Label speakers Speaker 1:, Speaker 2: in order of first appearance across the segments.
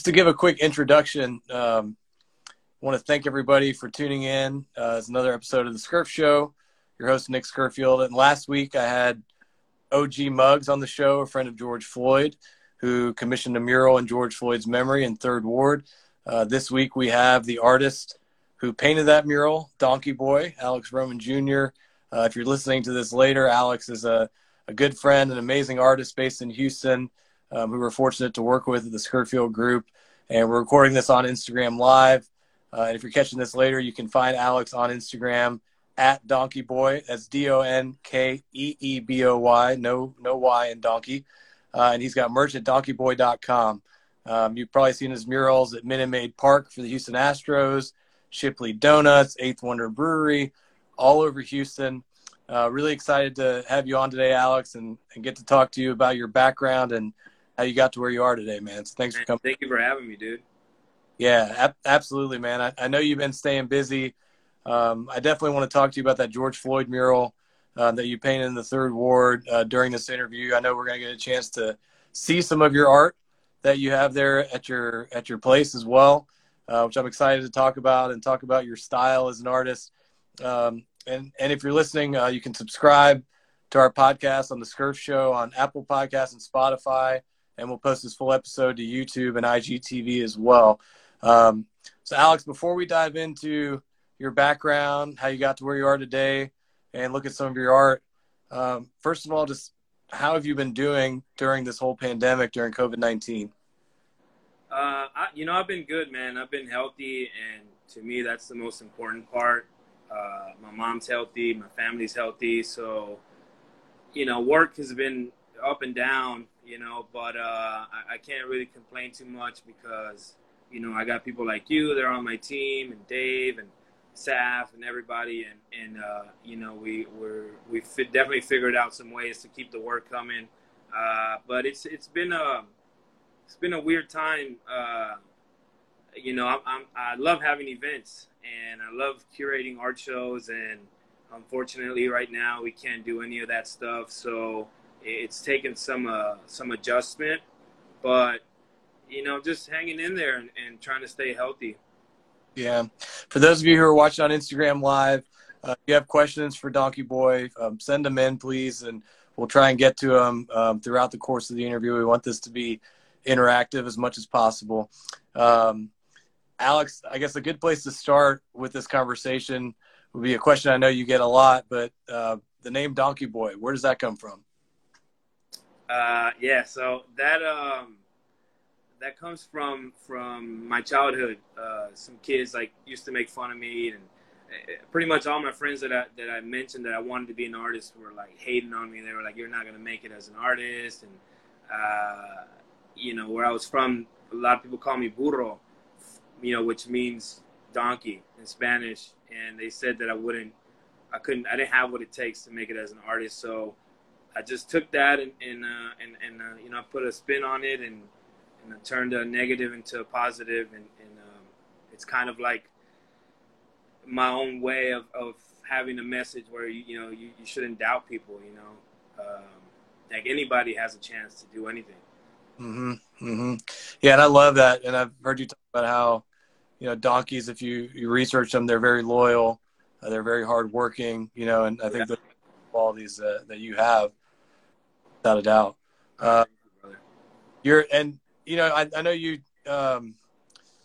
Speaker 1: just to give a quick introduction, um, I want to thank everybody for tuning in. Uh, it's another episode of the Scurf Show. Your host Nick Scurfield, and last week I had OG Muggs on the show, a friend of George Floyd, who commissioned a mural in George Floyd's memory in Third Ward. Uh, this week we have the artist who painted that mural, Donkeeboy, Alex Roman Jr. Uh, if you're listening to this later, Alex is a, a good friend, an amazing artist based in Houston, um, who we're fortunate to work with at the Scurfield Group. And we're recording this on Instagram Live. Uh, and if you're catching this later, you can find Alex on Instagram at Donkeeboy. That's D O N K E E B O Y. No, no Y in Donkey. Uh, and he's got merch at donkeeboy.com. Um, you've probably seen his murals at Minute Maid Park for the Houston Astros, Shipley Donuts, Eighth Wonder Brewery, all over Houston. Uh, really excited to have you on today, Alex, and, and get to talk to you about your background and how you got to where you are today, man. So thanks for coming.
Speaker 2: Thank you for having me, dude.
Speaker 1: Yeah, ab- absolutely, man. I, I, know you've been staying busy. Um, I definitely want to talk to you about that George Floyd mural uh, that you painted in the third ward uh, during this interview. I know we're going to get a chance to see some of your art that you have there at your at your place as well, uh, which I'm excited to talk about and talk about your style as an artist. Um, and and if you're listening, uh, you can subscribe to our podcast on the Scurf Show on Apple Podcasts and Spotify, and we'll post this full episode to YouTube and IGTV as well. Um, so, Alex, before we dive into your background, how you got to where you are today, and look at some of your art, um, first of all, just how have you been doing during this whole pandemic during COVID nineteen?
Speaker 2: Uh, I, you know, I've been good, man. I've been healthy, and to me, that's the most important part. Uh, my mom's healthy, my family's healthy, so you know, work has been up and down, you know, but uh, I, I, can't really complain too much because you know I got people like you that are on my team, and Dave, and Saf, and everybody, and and uh, you know we we're we definitely figured out some ways to keep the work coming. Uh, but it's it's been a it's been a weird time. Uh, you know, I'm, I'm, i love having events and I love curating art shows. And unfortunately, right now we can't do any of that stuff. So it's taken some uh, some adjustment, but you know, just hanging in there and, and trying to stay healthy.
Speaker 1: Yeah. For those of you who are watching on Instagram Live, uh, if you have questions for Donkeeboy, um, send them in, please, and we'll try and get to them um, throughout the course of the interview. We want this to be interactive as much as possible. Um, Alex, I guess a good place to start with this conversation would be a question I know you get a lot, but uh, the name Donkeeboy, where does that come from?
Speaker 2: Uh, yeah, so that um, that comes from from my childhood. Uh, some kids like used to make fun of me, and uh, pretty much all my friends that I that I mentioned that I wanted to be an artist were like hating on me. They were like, "You're not gonna make it as an artist," and uh, you know where I was from, a lot of people call me burro, you know, which means donkey in Spanish, and they said that I wouldn't, I couldn't, I didn't have what it takes to make it as an artist. So I just took that and and uh, and, and uh, you know put a spin on it and and I turned a negative into a positive, and, and um, it's kind of like my own way of, of having a message where you you know you, you shouldn't doubt people. You know, um, like anybody has a chance to do anything.
Speaker 1: Mm-hmm. Mm-hmm. Yeah, and I love that. And I've heard you talk about how, you know, donkeys. If you you research them, they're very loyal. Uh, they're very hardworking. You know, and I think yeah. the qualities uh, that you have, without a doubt. Uh, you're and you know I, I know you um,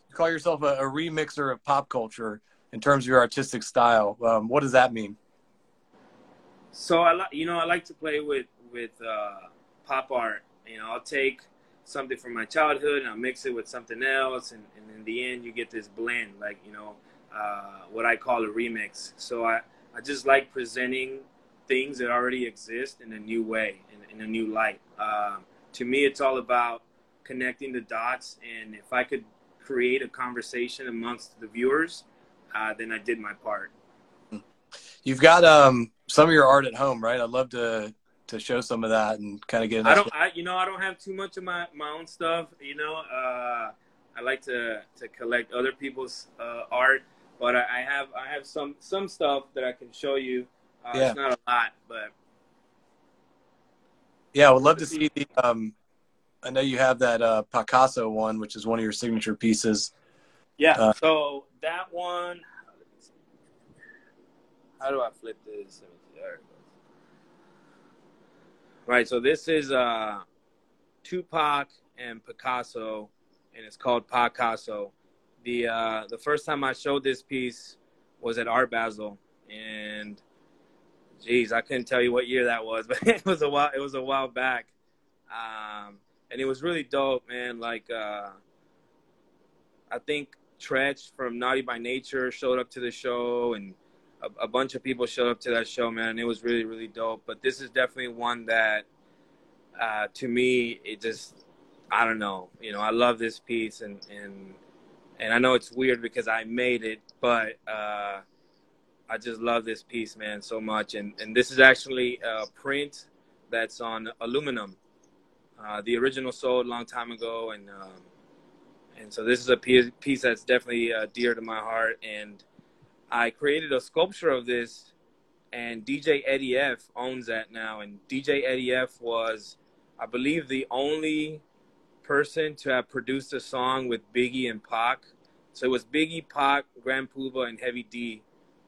Speaker 1: you call yourself a, a, remixer of pop culture in terms of your artistic style. Um, what does that mean?
Speaker 2: So I like you know I like to play with with uh, pop art. You know I'll take something from my childhood and I'll mix it with something else, and, and in the end you get this blend, like you know uh, what I call a remix. So I I just like presenting things that already exist in a new way, in, in a new light. Um, to me, it's all about connecting the dots, and if I could create a conversation amongst the viewers, uh, then I did my part.
Speaker 1: You've got um, some of your art at home, right? I'd love to to show some of that and kind of get.
Speaker 2: I don't, I, you know, I don't have too much of my, my own stuff. You know, uh, I like to to collect other people's uh, art, but I, I, have I have some some stuff that I can show you. Uh, yeah. It's not a lot, but
Speaker 1: yeah, I would love to see the um, I know you have that uh, Picasso one, which is one of your signature pieces.
Speaker 2: Yeah. Uh, so that one. How do I flip this? Right. So this is uh, Tupac and Picasso, and it's called Pacasso. The uh, the first time I showed this piece was at Art Basel, and geez, I couldn't tell you what year that was, but it was a while. It was a while back, um, and it was really dope, man. Like uh, I think Treach from Naughty by Nature showed up to the show, and a, a, bunch of people showed up to that show, man. It was really, really dope. But this is definitely one that, uh, to me, it just, I don't know. You know, I love this piece, and and and I know it's weird because I made it, but uh, I just love this piece, man, so much. And and this is actually a print that's on aluminum. Uh, the original sold a long time ago, and um, and so this is a piece, piece that's definitely uh, dear to my heart. And I created a sculpture of this, and DJ Eddie F owns that now. And DJ Eddie F was, I believe, the only person to have produced a song with Biggie and Pac. So it was Biggie, Pac, Grand Puba, and Heavy D.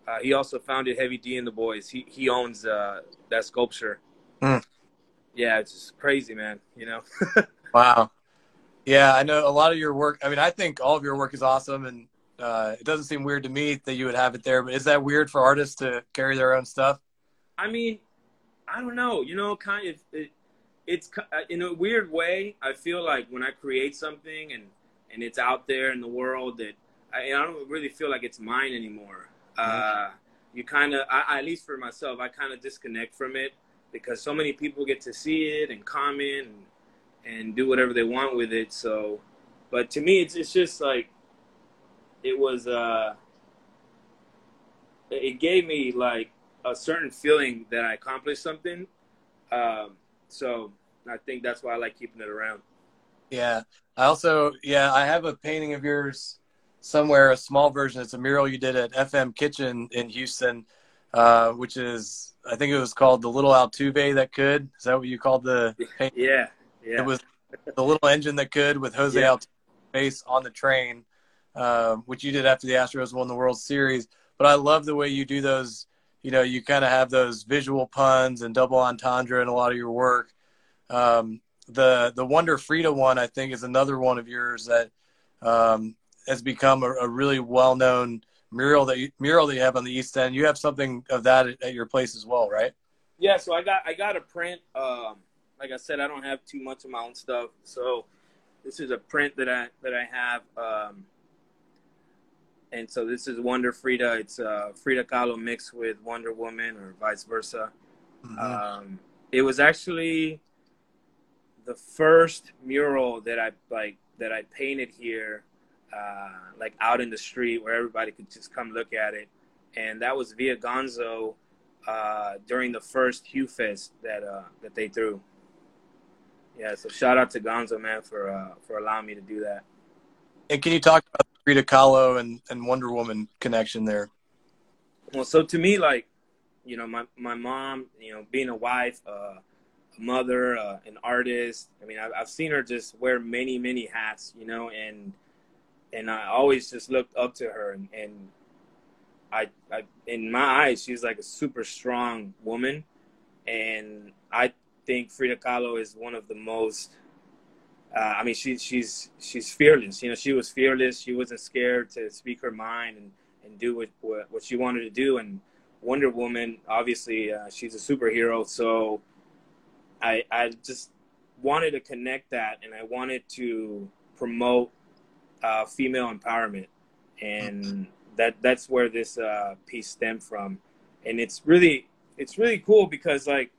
Speaker 2: Uh, he also founded Heavy D and the Boys. He he owns uh, that sculpture. Mm. Yeah, it's just crazy, man. You know.
Speaker 1: wow. Yeah, I know a lot of your work. I mean, I think all of your work is awesome, and uh, it doesn't seem weird to me that you would have it there. But is that weird for artists to carry their own stuff?
Speaker 2: I mean, I don't know. You know, kind of. It, it's uh, in a weird way. I feel like when I create something and and it's out there in the world that I, I don't really feel like it's mine anymore. Uh, you kind of, at least for myself, I kind of disconnect from it because so many people get to see it and comment and, and do whatever they want with it. So, but to me, it's it's just like it was uh it gave me like a certain feeling that I accomplished something. Um, so I think that's why I like keeping it around.
Speaker 1: Yeah. I also, yeah, I have a painting of yours somewhere, a small version. It's a mural you did at FM Kitchen in Houston, uh, which is, I think it was called the Little Altuve that could. Is that what you called the
Speaker 2: paint? Yeah. Yeah.
Speaker 1: It was the little engine that could with Jose yeah. Altuve face on the train. Um, which you did after the Astros won the World Series. But I love the way you do those. You know, you kind of have those visual puns and double entendre in a lot of your work. Um, the the Wonder Frida one, I think, is another one of yours that um, has become a, a really well known mural that you, mural that you have on the East End. You have something of that at, at your place as well, right?
Speaker 2: Yeah. So I got I got a print. Um, like I said, I don't have too much of my own stuff, so this is a print that I that I have. Um, and so this is Wonder Frida. It's uh, Frida Kahlo mixed with Wonder Woman, or vice versa. Mm-hmm. Um, it was actually the first mural that I like that I painted here, uh, like out in the street where everybody could just come look at it, and that was via Gonzo uh, during the first HUE Fest that uh, that they threw. Yeah, so shout out to Gonzo man for uh, for allowing me to do that.
Speaker 1: And can you talk about Frida Kahlo and, and Wonder Woman connection there?
Speaker 2: Well, so to me, like, you know, my, my mom, you know, being a wife, uh, a mother, uh, an artist. I mean, I've, I've seen her just wear many, many hats, you know, and and I always just looked up to her. And, and I, I, in my eyes, she's like a super strong woman, and I think Frida Kahlo is one of the most uh, I mean, she, she's she's fearless. You know, she was fearless. She wasn't scared to speak her mind and, and do what, what, what she wanted to do. And Wonder Woman, obviously, uh, she's a superhero. So I I just wanted to connect that, and I wanted to promote uh, female empowerment, and that that's where this uh, piece stemmed from. And it's really it's really cool because like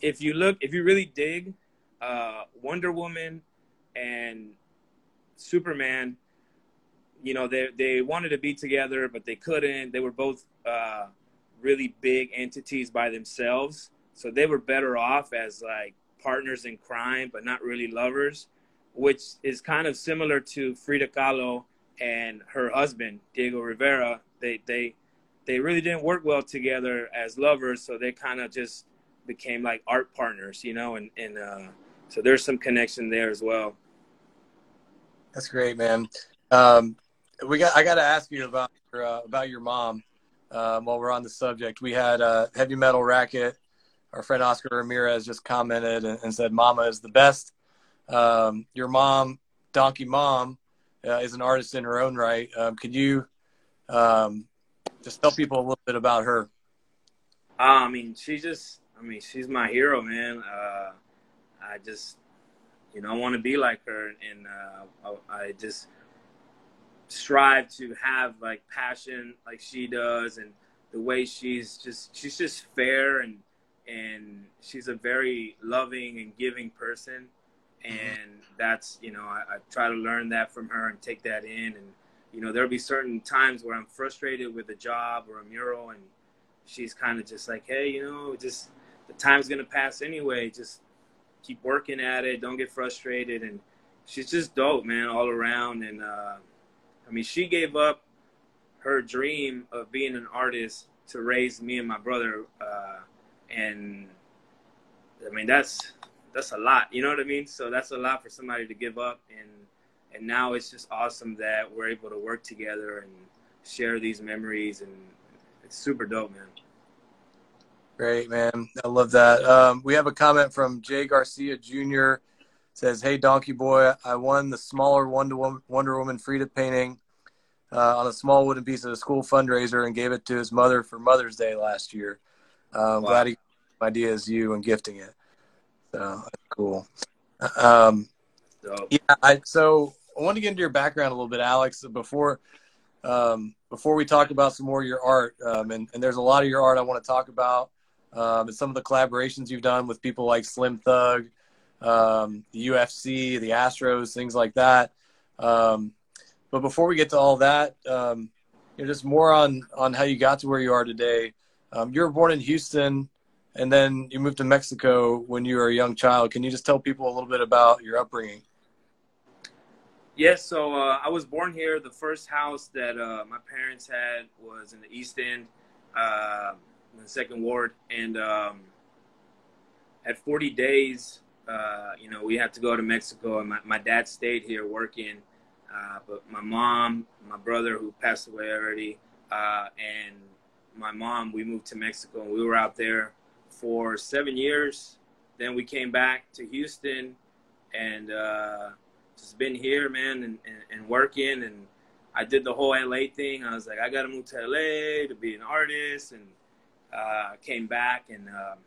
Speaker 2: if you look if you really dig uh, Wonder Woman and Superman, you know, they they wanted to be together, but they couldn't. They were both uh, really big entities by themselves, so they were better off as like partners in crime, but not really lovers, which is kind of similar to Frida Kahlo and her husband Diego Rivera. They they they really didn't work well together as lovers, so they kind of just became like art partners, you know, and and uh, so there's some connection there as well.
Speaker 1: That's great, man. Um, we got I got to ask you about your, uh, about your mom. Um, while we're on the subject, we had a heavy metal racket. Our friend Oscar Ramirez just commented and, and said, "Mama is the best." Um, your mom, Donkey Mom, uh, is an artist in her own right. Um, could you um, just tell people a little bit about her?
Speaker 2: Uh, I mean, she just, I mean, she's my hero, man. Uh, I just, you know, I want to be like her, and uh, I, I just strive to have like passion like she does, and the way she's just, she's just fair and and she's a very loving and giving person. And mm-hmm. that's you know I, I, try to learn that from her and take that in. And you know there'll be certain times where i'm frustrated with a job or a mural and she's kind of just like hey you know just the time's gonna pass anyway. Just keep working at it. Don't get frustrated. And she's just dope man all around. And uh, i mean she gave up her dream of being an artist to raise me and my brother uh, and I mean that's that's a lot. You know what I mean? So that's a lot for somebody to give up, and and now it's just awesome that we're able to work together and share these memories, and it's super dope, man.
Speaker 1: Great, man. I love that. Um, we have a comment from Jay Garcia Jr. says, "Hey, Donkeeboy, I won the smaller Wonder Woman, Wonder Woman Frida painting uh, on a small wooden piece at a school fundraiser and gave it to his mother for Mother's Day last year. I'm wow. glad he idea as you and gifting it. So cool. Um, yeah, I, so I want to get into your background a little bit, Alex. Before um, before we talk about some more of your art, um, and, and there's a lot of your art I want to talk about, um, and some of the collaborations you've done with people like Slim Thug, um, the UFC, the Astros, things like that. Um, but before we get to all that, um, you know, just more on on how you got to where you are today. Um, you were born in Houston, and then you moved to Mexico when you were a young child. Can you just tell people a little bit about your upbringing?
Speaker 2: Yes, so uh, I was born here. The first house that uh, my parents had was in the East End, uh, in the Second Ward, and um, at 40 days, uh, you know, we had to go to Mexico, and my, my dad stayed here working. Uh, but my mom, my brother, who passed away already, uh, and my mom, we moved to Mexico and we were out there for seven years. Then we came back to Houston and uh, just been here, man, and, and, and, working. And I did the whole LA thing. I was like, I got to move to LA to be an artist. And uh, came back and, um,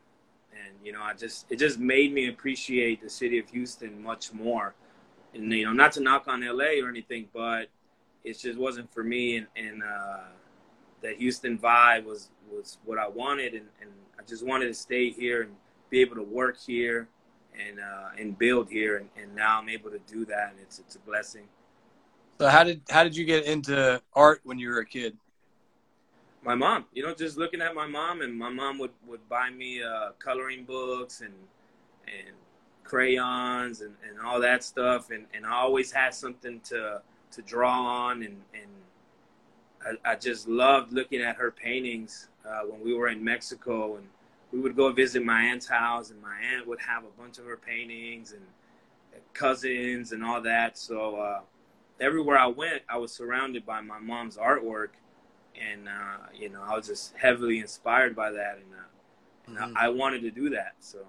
Speaker 2: and, you know, I just, it just made me appreciate the city of Houston much more. And, you know, not to knock on LA or anything, but it just wasn't for me. And, and uh, that Houston vibe was was what I wanted, and, and I just wanted to stay here and be able to work here and uh, and build here, and, and now I'm able to do that, and it's it's a blessing.
Speaker 1: So how did how did you get into art when you were a kid?
Speaker 2: My mom, you know, just looking at my mom, and my mom would would buy me uh, coloring books and and crayons and, and all that stuff, and, and I always had something to to draw on and, and I, I just loved looking at her paintings uh, when we were in Mexico, and we would go visit my aunt's house, and my aunt would have a bunch of her paintings and cousins and all that. So uh, everywhere I went, I was surrounded by my mom's artwork, and uh, you know I was just heavily inspired by that, and, uh, and mm-hmm. I, I, wanted to do that. So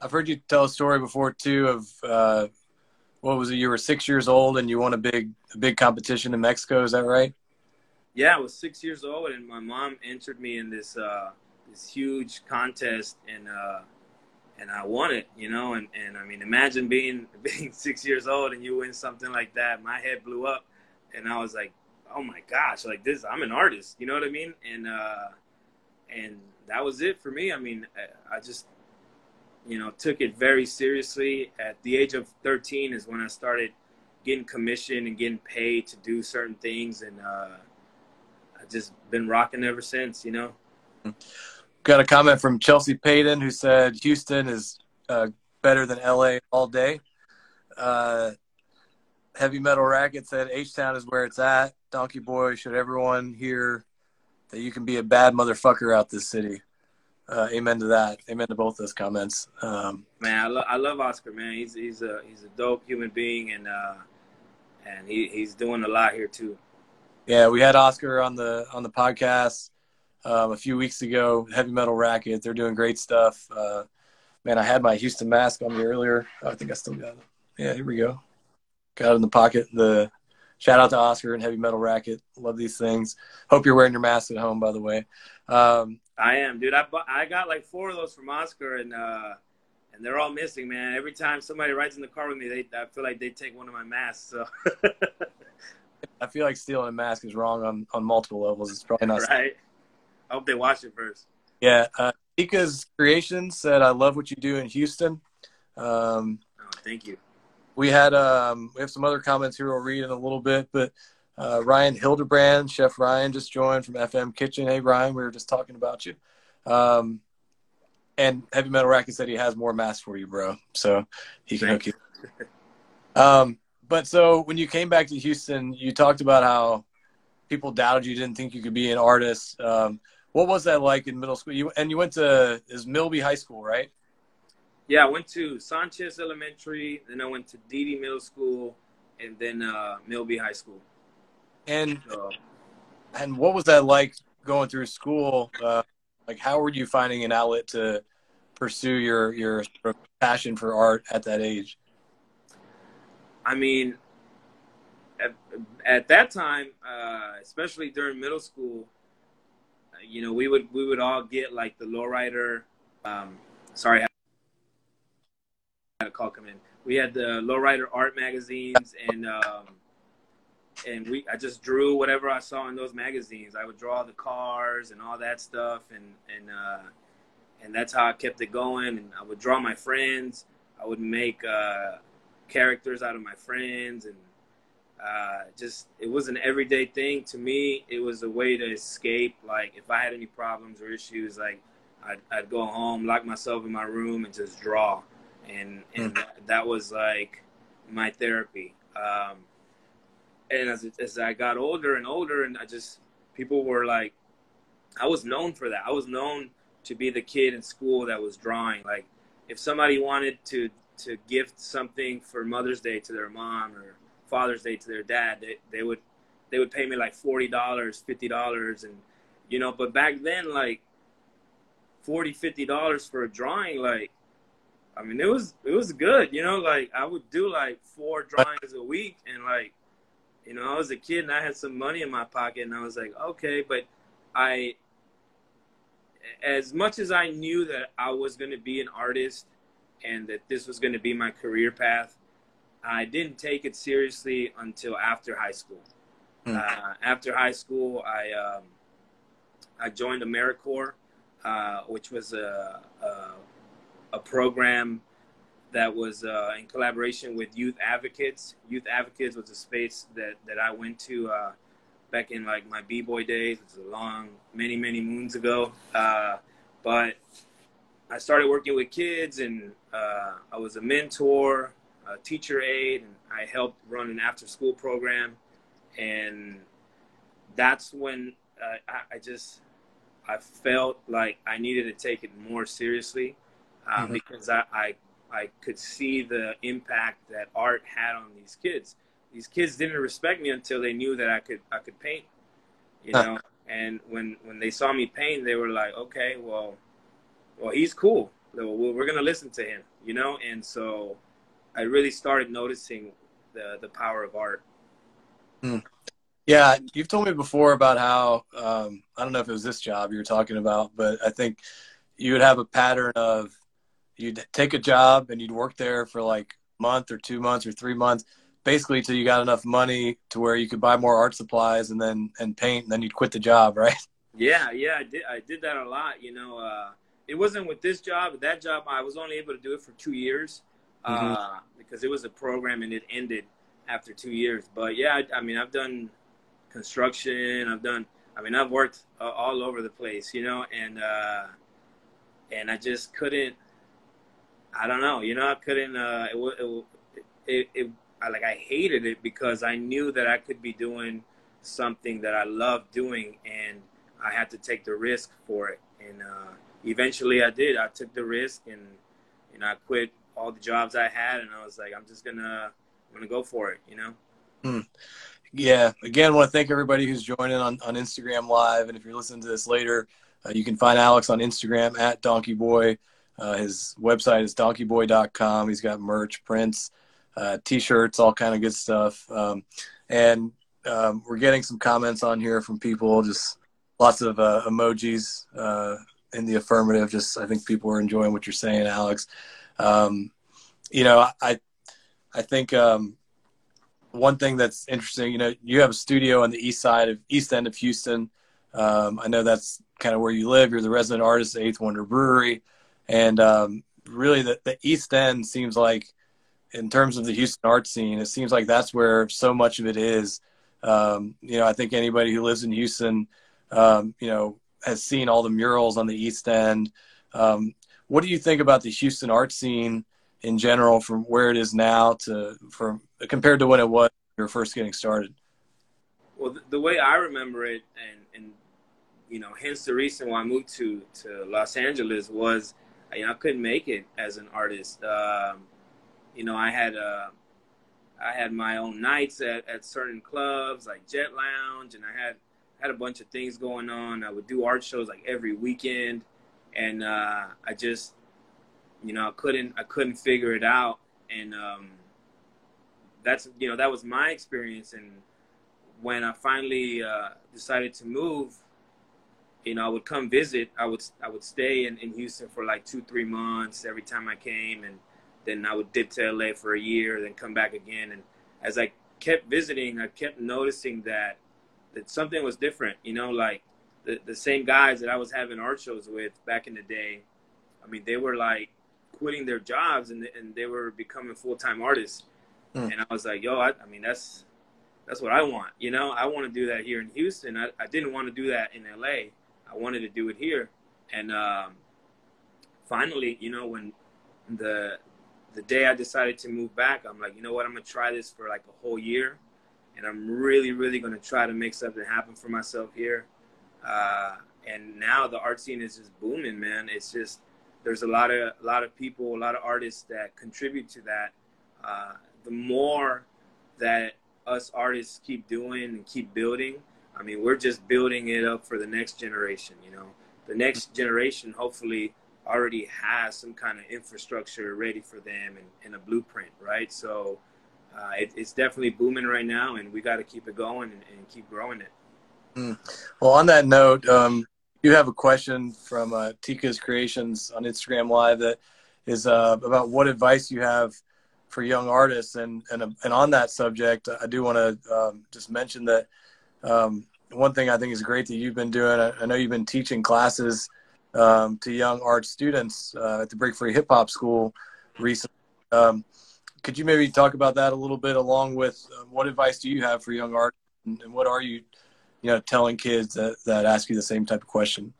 Speaker 1: I've heard you tell a story before too of uh, what was it? You were six years old and you won a big a big competition in Mexico. Is that right?
Speaker 2: Yeah, I was six years old, and my mom entered me in this uh, this huge contest, and uh, and I won it. You know, and, and I mean, imagine being being six years old and you win something like that. My head blew up, and I was like, oh my gosh, like this, I'm an artist. You know what I mean? And uh, and that was it for me. I mean, I just you know took it very seriously. At the age of 13 is when I started getting commissioned and getting paid to do certain things, and uh, just been rocking ever since, you know.
Speaker 1: Got a comment from Chelsea Payton who said Houston is uh, better than LA all day. Uh, Heavy Metal Racket said H Town is where it's at. Donkeeboy, should everyone hear that you can be a bad motherfucker out this city? uh, amen to that. Amen to both those comments. Um,
Speaker 2: man, I, lo- I love Oscar. Man, he's he's a he's a dope human being, and uh, and he, he's doing a lot here too.
Speaker 1: Yeah, we had Oscar on the on the podcast um, a few weeks ago. Heavy Metal Racket, they're doing great stuff. Uh, man, I had my Houston mask on me earlier. Oh, I think I still got it. Yeah, here we go. Got it in the pocket. The shout out to Oscar and Heavy Metal Racket. Love these things. Hope you're wearing your mask at home, by the way. Um,
Speaker 2: I am, dude. I I got like four of those from Oscar, and uh, and they're all missing, man. Every time somebody rides in the car with me, they I feel like they take one of my masks. So
Speaker 1: I feel like stealing a mask is wrong on on multiple levels. It's probably not
Speaker 2: right. I hope they watch it first.
Speaker 1: Yeah, uh, Ika's Creations said, "I love what you do in Houston." Um,
Speaker 2: oh, thank you.
Speaker 1: We had um, we have some other comments here we'll read in a little bit, but uh, Ryan Hildebrand, Chef Ryan, just joined from FM Kitchen. Hey, Ryan, we were just talking about you. Um, and Heavy Metal Racket said he has more masks for you, bro. So he can hook you. Um, but so when you came back to Houston, you talked about how people doubted you, didn't think you could be an artist. Um, what was that like in middle school? You and you went to is Milby High School, right?
Speaker 2: Yeah, I went to Sanchez Elementary, then I went to Dee Middle School, and then uh, Milby High School.
Speaker 1: And so, and what was that like going through school? Uh, like, how were you finding an outlet to pursue your your passion for art at that age?
Speaker 2: I mean, at, at that time, uh, especially during middle school, you know, we would we would all get like the lowrider. Um, sorry, I had a call come in. We had the lowrider art magazines, and um, and we I just drew whatever I saw in those magazines. I would draw the cars and all that stuff, and and uh, and that's how I kept it going. And I would draw my friends. I would make uh, characters out of my friends, and uh, just it was an everyday thing to me. It was a way to escape. Like if I had any problems or issues, like I'd, I'd go home, lock myself in my room, and just draw. And and mm. that was like my therapy. Um, and as as I got older and older, and I just people were like, I was known for that. I was known to be the kid in school that was drawing. Like, if somebody wanted to to gift something for Mother's Day to their mom or Father's Day to their dad, they, they would they would pay me like forty dollars, fifty dollars, and you know. But back then, like 40 50 dollars for a drawing, like I mean, it was it was good, you know. Like I would do like four drawings a week, and like you know, I was a kid and I had some money in my pocket, and I was like, okay, but I, as much as I knew that I was going to be an artist and that this was going to be my career path, I didn't take it seriously until after high school. Mm. Uh, after high school, I um, I joined AmeriCorps, uh, which was a, a, a program that was uh, in collaboration with Youth Advocates. Youth Advocates was a space that, that I went to uh, back in like my b-boy days. It's a long, many, many moons ago. Uh, but I started working with kids and uh, I was a mentor, a teacher aide, and I helped run an after-school program. And that's when uh, I, I, just, I felt like I needed to take it more seriously uh, mm-hmm. because I, I I could see the impact that art had on these kids. These kids didn't respect me until they knew that I could I could paint, you know. And when when they saw me paint, they were like, "Okay, well, well, he's cool. So we're gonna listen to him," you know. And so, I really started noticing the the power of art.
Speaker 1: Hmm. Yeah, you've told me before about how um, I don't know if it was this job you were talking about, but I think you would have a pattern of you'd take a job and you'd work there for like a month or two months or three months basically till you got enough money to where you could buy more art supplies and then and paint and then you'd quit the job right
Speaker 2: yeah yeah i did i did that a lot you know uh, it wasn't with this job that job i was only able to do it for two years uh, mm-hmm. because it was a program and it ended after two years but yeah i, I mean i've done construction i've done i mean i've worked uh, all over the place you know and uh, and i just couldn't I don't know. You know, I couldn't. Uh, it, it, it, it, I like I hated it because I knew that I could be doing something that I love doing, and I had to take the risk for it. And uh, eventually I did. I took the risk and know I quit all the jobs I had and I was like I'm just gonna I'm gonna go for it. You know.
Speaker 1: Hmm. Yeah. Again, I want to thank everybody who's joining on on Instagram Live, and if you're listening to this later, uh, you can find Alex on Instagram at Donkeeboy. Uh, his website is donkeeboy.com. He's got merch, prints, uh, t-shirts, all kind of good stuff. Um, and um, we're getting some comments on here from people, just lots of uh, emojis uh, in the affirmative. Just I think people are enjoying what you're saying, Alex. Um, you know, I I think um, one thing that's interesting, you know, you have a studio on the east side of east end of Houston. Um, I know that's kind of where you live. You're the resident artist at Eighth Wonder Brewery, and um, really the, the East End seems like, in terms of the Houston art scene, it seems like that's where so much of it is. Um, you know, I think anybody who lives in Houston, um, you know, has seen all the murals on the East End. Um, what do you think about the Houston art scene in general, from where it is now to from compared to when it was when you were first getting started?
Speaker 2: Well, the, the way I remember it, and and you know, hence the reason why I moved to to Los Angeles was, you know, I couldn't make it as an artist. Um, you know, I had uh, I had my own nights at, at certain clubs like Jet Lounge, and I had had a bunch of things going on. I would do art shows like every weekend, and uh, I just, you know, I couldn't I couldn't figure it out, and um, that's you know that was my experience. And when I finally uh, decided to move, you know, I would come visit. I would I would stay in, in Houston for like two three months every time I came, and then I would dip to LA for a year, then come back again. And as I kept visiting, I kept noticing that that something was different. You know, like the the same guys that I was having art shows with back in the day. I mean, they were like quitting their jobs and and they were becoming full time artists. Mm. And I was like, yo, I, I mean, that's that's what I want. You know, I want to do that here in Houston. I, I didn't want to do that in LA. I wanted to do it here. And um, finally, you know, when the the day I decided to move back, I'm like, you know what? I'm gonna try this for like a whole year, and I'm really, really gonna try to make something happen for myself here. Uh, and now the art scene is just booming, man. It's just there's a lot of a lot of people, a lot of artists that contribute to that. Uh, the more that us artists keep doing and keep building, I mean, we're just building it up for the next generation. You know, the next generation hopefully already has some kind of infrastructure ready for them and, and a blueprint, right? So uh, it, it's definitely booming right now, and we got to keep it going and, and keep growing it.
Speaker 1: Mm. Well, on that note, um, you have a question from uh, Tika's Creations on Instagram Live that is uh, about what advice you have for young artists, and and and on that subject, I do want to um, just mention that um, one thing I think is great that you've been doing. I, I know you've been teaching classes um, to young art students uh, at the Break Free Hip Hop School recently. Um, could you maybe talk about that a little bit, along with uh, what advice do you have for young art, and, and, what are you, you know, telling kids that, that ask you the same type of question?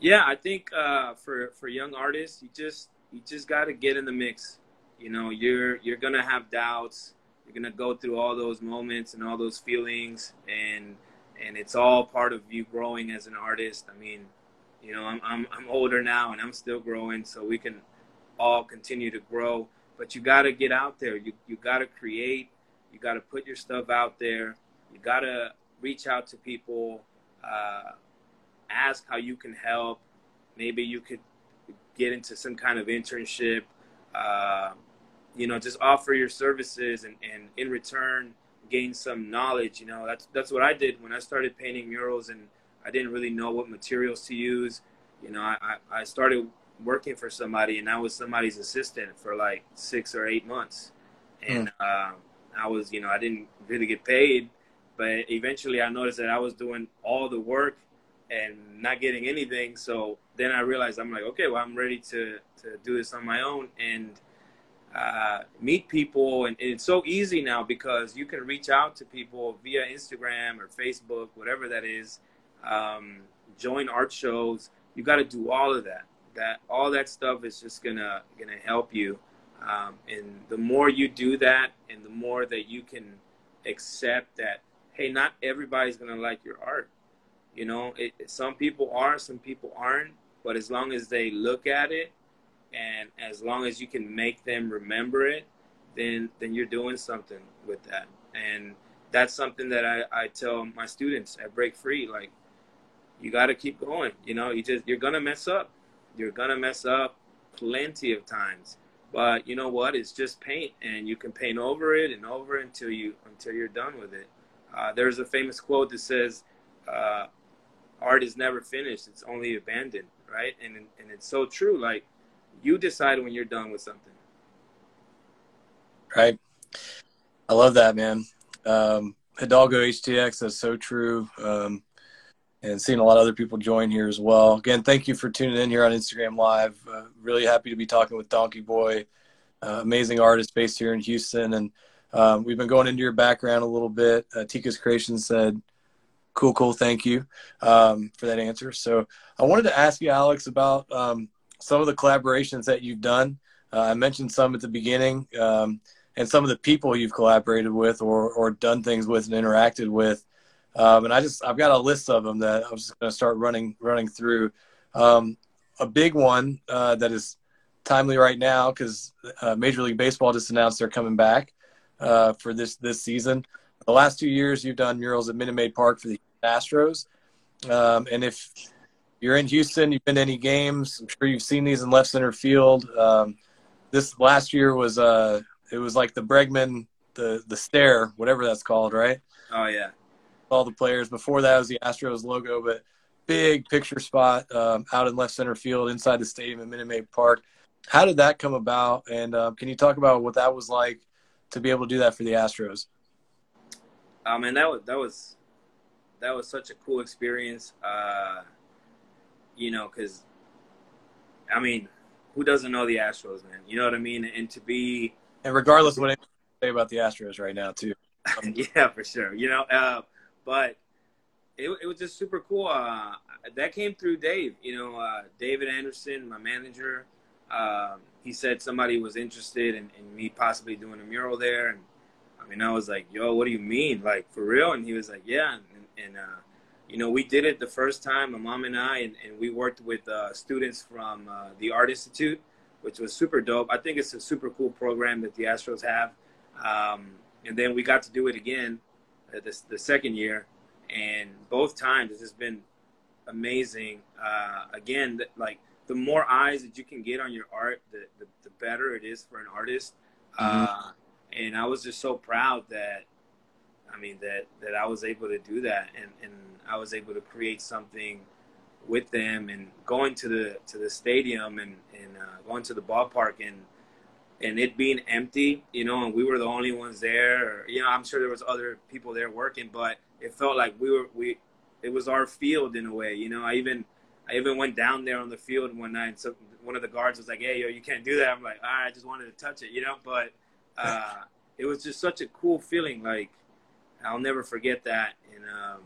Speaker 2: Yeah, I think uh, for for young artists, you just you just got to get in the mix. You know, you're you're gonna have doubts. You're gonna go through all those moments and all those feelings, and and it's all part of you growing as an artist. I mean, you know, I'm I'm I'm older now and I'm still growing, so we can all continue to grow. But you got to get out there. You you got to create. You got to put your stuff out there. You got to reach out to people. Uh, ask how you can help. Maybe you could get into some kind of internship. Uh, you know, just offer your services and, and in return gain some knowledge. You know, that's that's what I did when I started painting murals and I didn't really know what materials to use. You know, I, I started working for somebody and I was somebody's assistant for like six or eight months. And mm. I was, you know, I didn't really get paid, but eventually I noticed that I was doing all the work and not getting anything. So then I realized I'm like, okay, well, I'm ready to, to do this on my own and uh, meet people. And, and it's so easy now because you can reach out to people via Instagram or Facebook, whatever that is um, join art shows. You got to do all of that. That all that stuff is just gonna gonna help you. Um, and the more you do that, and the more that you can accept that, hey, not everybody's gonna like your art. You know, it, some people are, some people aren't. but as long as they look at it and as long as you can make them remember it, then then you're doing something with that. And that's something that I, I tell my students at Break Free, like you gotta keep going. You know, you just you're gonna mess up. You're gonna mess up plenty of times. But you know what? It's just paint, and you can paint over it and over until you until you're done with it. Uh, there's a famous quote that says, uh, "Art is never finished; it's only abandoned." Right? And and it's so true. Like you decide when you're done with something.
Speaker 1: Right. I love that, man. Um, Hidalgo HTX, that's so true. Um, and seeing a lot of other people join here as well. Again, thank you for tuning in here on Instagram Live. Uh, really happy to be talking with Donkeeboy, uh, amazing artist based here in Houston. And um, we've been going into your background a little bit. Uh, Tika's Creation said, cool, cool, thank you um, for that answer. So I wanted to ask you, Alex, about um, some of the collaborations that you've done. Uh, I mentioned some at the beginning, um, and some of the people you've collaborated with or, or done things with and interacted with. Um, and I just I've got a list of them that I'm just going to start running running through. Um, a big one uh, that is timely right now because uh, Major League Baseball just announced they're coming back uh, for this this season. The last two years, you've done murals at Minute Maid Park for the Astros, um, and if you're in Houston, you've been to any games. I'm sure you've seen these in left center field. Um, this last year was uh, it was like the Bregman the the stare, whatever that's called, right?
Speaker 2: Oh yeah
Speaker 1: all the players. Before that was the Astros logo, but big picture spot um, out in left center field inside the stadium at Minute Maid Park. How did that come about? And um, can you talk about what that was like to be able to do that for the Astros?
Speaker 2: I mean, that was that was that was such a cool experience. Uh, you know, because I mean, who doesn't know the Astros, man? You know what I mean? And to be
Speaker 1: and regardless of what I say about the Astros right now, too.
Speaker 2: Yeah, for sure. You know, uh, but it, it was just super cool. Uh, that came through Dave. You know, uh, David Anderson, my manager. Um, he said somebody was interested in, in, me possibly doing a mural there, and I mean, I was like, "Yo, what do you mean? Like for real?" And he was like, "Yeah." And, and uh, you know, we did it the first time, my mom and I, and, and we worked with uh, students from uh, the Art Institute, which was super dope. I think it's a super cool program that the Astros have. Um, and then we got to do it again this the second year, and both times it's just been amazing. Uh, again, like the more eyes that you can get on your art, the the, the better it is for an artist. Mm-hmm. Uh, and I was just so proud that, I mean that that I was able to do that, and and I was able to create something with them, and going to the to the stadium and and uh, going to the ballpark and and it being empty, you know, and we were the only ones there. Or, you know, I'm sure there was other people there working, but it felt like we were we. It was our field in a way, you know. I even I even went down there on the field one night. And so one of the guards was like, "Hey, yo, you can't do that." I'm like, "All right, I just wanted to touch it," you know. But uh, it was just such a cool feeling. Like I'll never forget that, and um,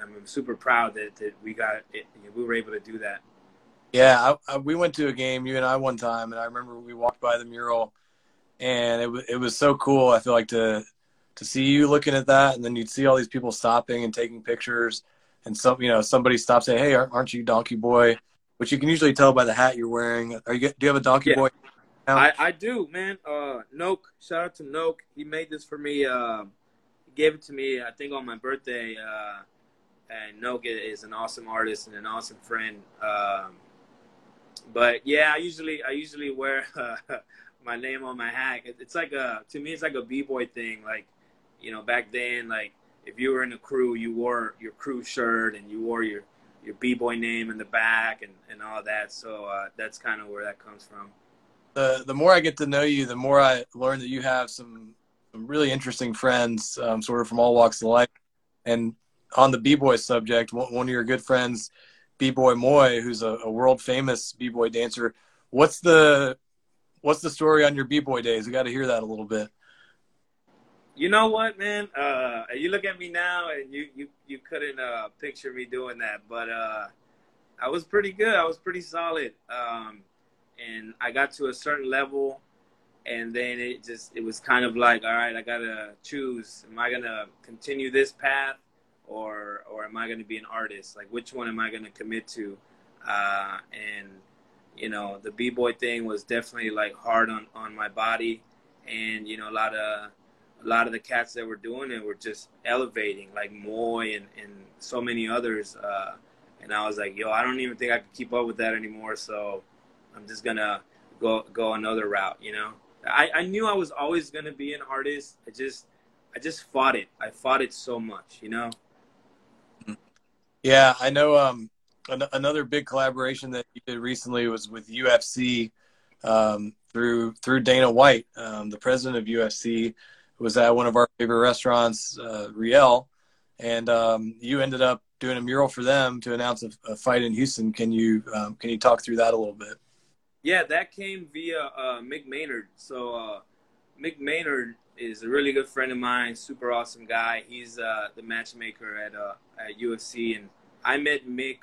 Speaker 2: I'm super proud that, that we got it. We were able to do that.
Speaker 1: Yeah, I, I, we went to a game, you and I, one time, and I remember we walked by the mural, and it was it was so cool. I feel like to to see you looking at that, and then you'd see all these people stopping and taking pictures, and some you know somebody stops saying, "Hey, aren't you Donkeeboy?" Which you can usually tell by the hat you're wearing. Are you do you have a Donkey yeah. Boy?
Speaker 2: I, I do, man. Uh, Noke, shout out to Noke. He made this for me. Uh, he gave it to me, I think, on my birthday. Uh, and Noke is an awesome artist and an awesome friend. Um, but yeah, I usually I usually wear uh, my name on my hat. It's like a to me it's like a b boy thing. Like you know back then, like if you were in a crew, you wore your crew shirt and you wore your your b boy name in the back and and all that. So uh, that's kind of where that comes from.
Speaker 1: The the more I get to know you, the more I learn that you have some, some really interesting friends, um, sort of from all walks of life. And on the b boy subject, one, one of your good friends B-boy Moy, who's a, a world famous B-boy dancer. What's the what's the story on your B-boy days? We got to hear that a little bit.
Speaker 2: You know what, man? Uh, you look at me now, and you you you couldn't uh, picture me doing that, but uh, I was pretty good. I was pretty solid, um, and I got to a certain level, and then it just it was kind of like, all right, I gotta choose. Am I gonna continue this path? Or or am I going to be an artist? Like which one am I going to commit to? uh, and you know the b boy thing was definitely like hard on on my body, and you know a lot of a lot of the cats that were doing it were just elevating, like Moy and and so many others. Uh, and I was like, yo, I don't even think I can keep up with that anymore. So I'm just gonna go go another route. You know, I, I knew I was always gonna be an artist. I just I just fought it. I fought it so much. You know.
Speaker 1: Yeah, I know. Um, an- another big collaboration that you did recently was with UFC um, through through Dana White, um, the president of UFC, was at one of our favorite restaurants, uh, Riel, and um, you ended up doing a mural for them to announce a, a fight in Houston. Can you um, can you talk through that a little bit?
Speaker 2: Yeah, that came via uh, Mick Maynard. So uh, Mick Maynard is a really good friend of mine, super awesome guy. He's uh, the matchmaker at uh, at UFC, and I met Mick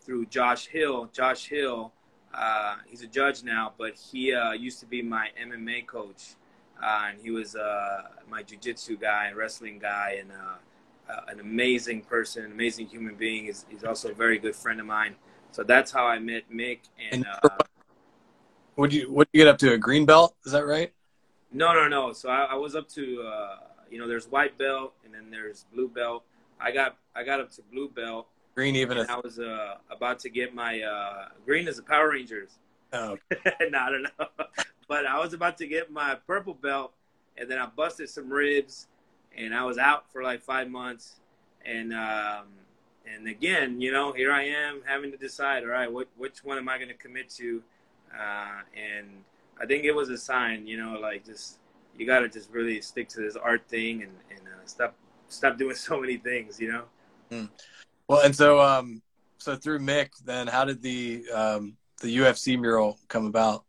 Speaker 2: through Josh Hill. Josh Hill, uh, he's a judge now, but he uh, used to be my MMA coach, uh, and he was uh, my jiu-jitsu guy and wrestling guy, and uh, uh, an amazing person, an amazing human being. He's, he's also a very good friend of mine. So that's how I met Mick. And,
Speaker 1: and would you would you get up to a green belt? Is that right?
Speaker 2: No, no, no. So I, I was up to you know there's white belt and then there's blue belt. I got I got up to blue belt
Speaker 1: Green even.
Speaker 2: And I was uh, about to get my uh, green as the Power Rangers.
Speaker 1: Oh.
Speaker 2: no, I don't know. but I was about to get my purple belt, and then I busted some ribs, and I was out for like five months, and um, and again, you know, here I am having to decide. All right, what which one am I going to commit to? Uh, and I think it was a sign, you know, like just you got to just really stick to this art thing and and uh, stop stop doing so many things, you know.
Speaker 1: Mm. Well, and so um, so through Mick, then how did the um, the UFC mural come about?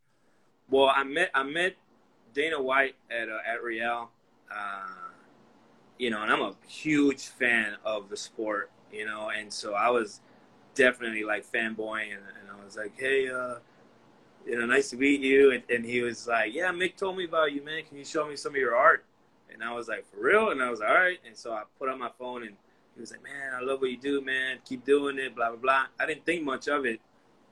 Speaker 2: Well, I met I met Dana White at uh, at Riel, uh, you know, and I'm a huge fan of the sport, you know, and so I was definitely like fanboying, and, and I was like, hey, uh, you know, nice to meet you, and, and he was like, yeah, Mick told me about you, man. Can you show me some of your art? And I was like, for real? And I was like, all right. And so I put on my phone and he was like, man, I love what you do, man. Keep doing it, blah, blah, blah. I didn't think much of it.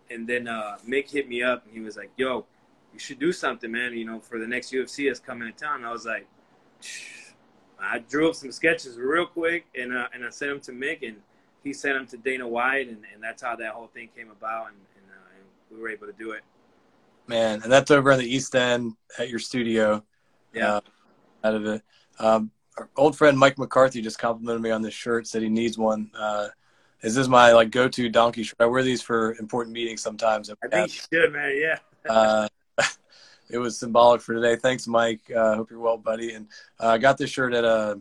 Speaker 2: And then uh, Mick hit me up and he was like, yo, you should do something, man, you know, for the next UFC that's coming to town. I was like, I drew up some sketches real quick and, uh, and I sent them to Mick and he sent them to Dana White. And, and that's how that whole thing came about. And, and, uh, and we were able to do it.
Speaker 1: Man, and that's over on the East End at your studio.
Speaker 2: Yeah.
Speaker 1: Uh, out of it. Um, our old friend Mike McCarthy just complimented me on this shirt. Said he needs one. Uh, is this is my like go-to donkey shirt. I wear these for important meetings sometimes.
Speaker 2: I think you should, man. Yeah.
Speaker 1: uh, it was symbolic for today. Thanks, Mike. Uh, hope you're well, buddy. And uh, I got this shirt at a,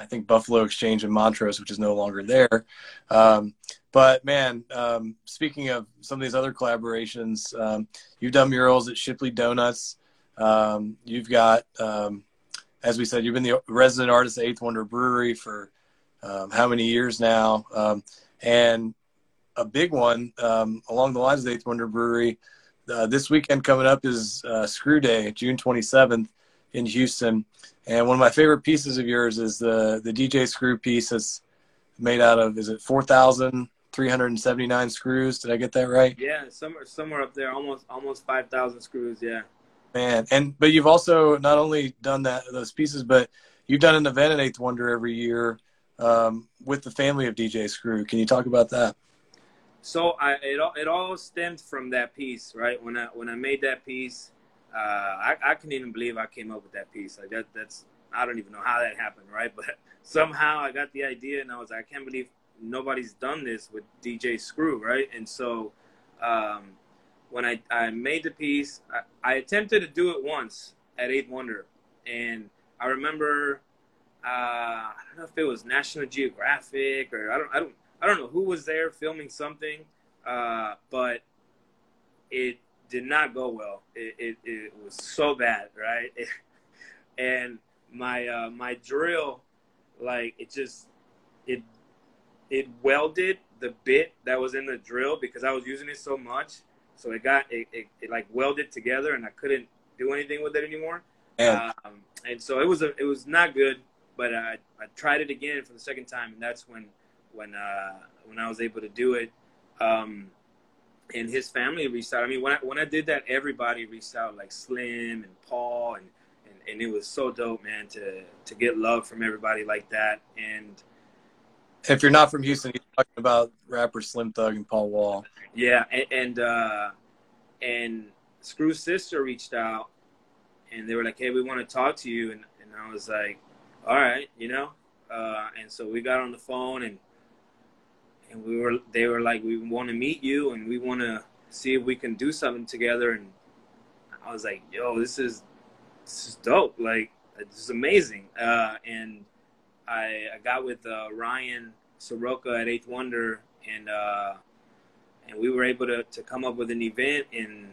Speaker 1: I think Buffalo Exchange in Montrose, which is no longer there. Um, but man, um, speaking of some of these other collaborations, um, you've done murals at Shipley Donuts. Um, you've got um, as we said, you've been the resident artist at Eighth Wonder Brewery for um, how many years now? Um, and a big one along the lines of Eighth Wonder Brewery. Uh, this weekend coming up is uh, Screw Day, June 27th in Houston. And one of my favorite pieces of yours is the the DJ Screw piece that's made out of is it 4,379 screws? Did I get that right?
Speaker 2: Yeah, somewhere somewhere up there, almost almost 5,000 screws. Yeah
Speaker 1: man and but you've also not only done that those pieces but you've done an event at eighth wonder every year um, with the family of dj screw can you talk about that
Speaker 2: so I, it, all, it all stemmed from that piece right when i when i made that piece uh, I, I couldn't even believe i came up with that piece like that that's i don't even know how that happened right but somehow i got the idea and i was like i can't believe nobody's done this with dj screw right and so um, when I, I made the piece, I, I attempted to do it once at Eighth Wonder, and I remember uh, I don't know if it was National Geographic or I don't I don't I don't know who was there filming something, uh, but it did not go well. It, it, it was so bad, right? and my uh, my drill, like it just it it welded the bit that was in the drill because I was using it so much so it got it, it, it, like welded together, and I couldn't do anything with it anymore.
Speaker 1: Um,
Speaker 2: and so it was a, it was not good. But I I tried it again for the second time, and that's when when uh, when I was able to do it. Um, and his family reached out. I mean, when I, when I did that, everybody reached out, like Slim and Paul, and, and, and it was so dope, man, to to get love from everybody like that. And
Speaker 1: if you're not from Houston, you're talking about rapper Slim Thug and Paul Wall.
Speaker 2: Yeah, and and, uh, and Screw's sister reached out, and they were like, "Hey, we want to talk to you," and and I was like, "All right, you know." Uh, and so we got on the phone and and we were they were like we want to meet you and we want to see if we can do something together and i was like yo this is this is dope like this is amazing uh, and I, I got with uh, ryan soroka at eighth wonder and uh, and we were able to, to come up with an event and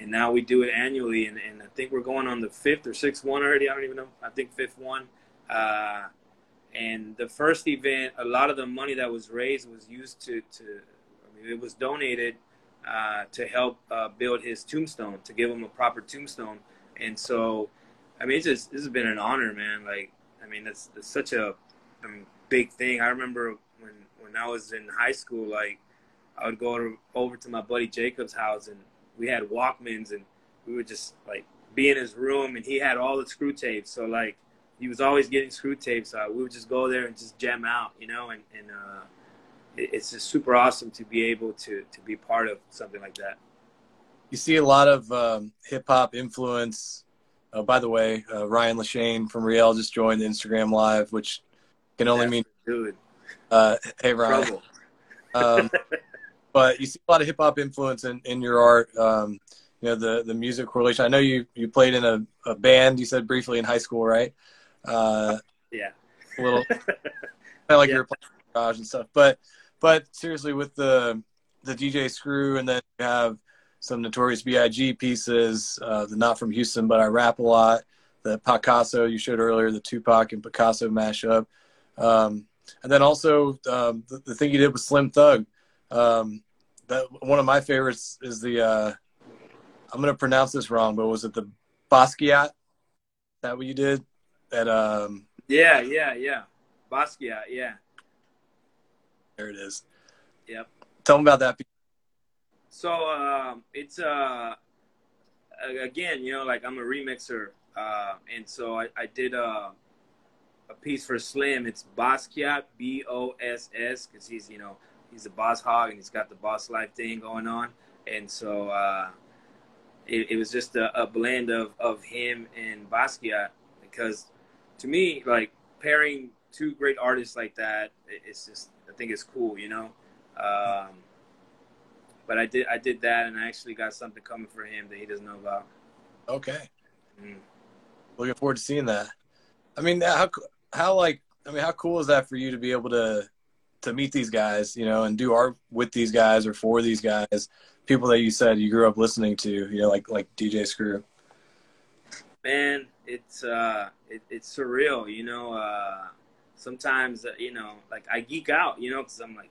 Speaker 2: and now we do it annually and, and i think we're going on the fifth or sixth one already i don't even know i think fifth one uh, and the first event, a lot of the money that was raised was used to, to I mean, it was donated uh, to help uh, build his tombstone, to give him a proper tombstone. And so, I mean, it's just, this has been an honor, man. Like, I mean, it's such a um, big thing. I remember when, when I was in high school, like, I would go to, over to my buddy Jacob's house and we had Walkmans and we would just like be in his room and he had all the screw tapes. So like, he was always getting Screwtapes. Uh, we would just go there and just jam out, you know, and, and uh, it, it's just super awesome to be able to, to be part of something like that.
Speaker 1: You see a lot of um, hip hop influence. Uh, by the way, uh, Ryan Lachaine from Riel just joined the Instagram live, which can only mean
Speaker 2: dude.
Speaker 1: Uh, hey Ryan. um, but you see a lot of hip hop influence in, in your art. Um, you know the the music correlation. I know you you played in a, a band. You said briefly in high school, right?
Speaker 2: Uh, yeah.
Speaker 1: A little kind of like yeah. your garage and stuff. But but seriously, with the the DJ Screw, and then you have some Notorious B.I.G. pieces. Uh, the Not from Houston, but I rap a lot. The Pacasso you showed earlier, the Tupac and Picasso mashup, um, and then also um, the, the, thing you did with Slim Thug. Um, that one of my favorites is the. Uh, I'm gonna pronounce this wrong, but was it the Basquiat? That what you did? at um
Speaker 2: yeah yeah yeah Basquiat yeah
Speaker 1: there it is
Speaker 2: yep
Speaker 1: tell them about that
Speaker 2: so um, it's uh again you know like I'm a remixer uh, and so I, I did uh, a piece for Slim it's Basquiat B O S S because he's you know he's a boss hog and he's got the boss life thing going on and so uh, it, it was just a, a blend of, of him and Basquiat because to me, like pairing two great artists like that, it's just I think it's cool, you know. Um, but I did I did that, and I actually got something coming for him that he doesn't know about.
Speaker 1: Okay. Mm. Looking forward to seeing that. I mean, how how like I mean, how cool is that for you to be able to to meet these guys, you know, and do art with these guys or for these guys, people that you said you grew up listening to, you know, like like DJ Screw.
Speaker 2: Man, it's uh, it, it's surreal, you know. Uh, sometimes, uh, you know, like I geek out, you know, because I'm like,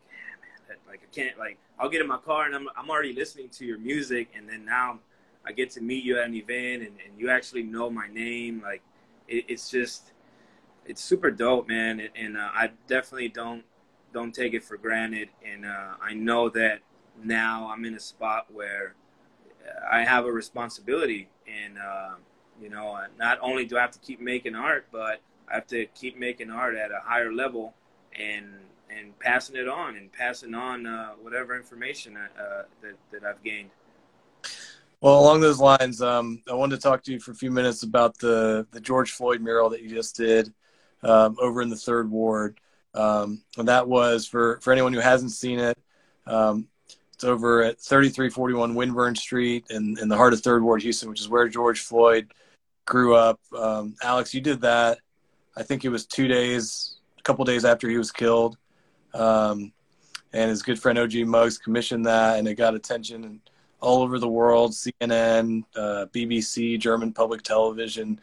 Speaker 2: man, like I can't, like I'll get in my car and I'm I'm already listening to your music, and then now I get to meet you at an event, and, and you actually know my name, like it, it's just it's super dope, man, and, and uh, I definitely don't don't take it for granted, and uh, I know that now I'm in a spot where I have a responsibility, and uh, you know, not only do I have to keep making art, but I have to keep making art at a higher level and and passing it on and passing on uh, whatever information uh, that that I've gained.
Speaker 1: Well, along those lines, um, I wanted to talk to you for a few minutes about the the George Floyd mural that you just did um, over in the Third Ward, um, and that was for for anyone who hasn't seen it. Um, it's over at 3341 Winbern Street in, in the heart of Third Ward, Houston, which is where George Floyd grew up. Um, Alex, you did that. I think it was two days, a couple days after he was killed. Um, and his good friend OG Muggs commissioned that, and it got attention all over the world CNN, uh, BBC, German public television.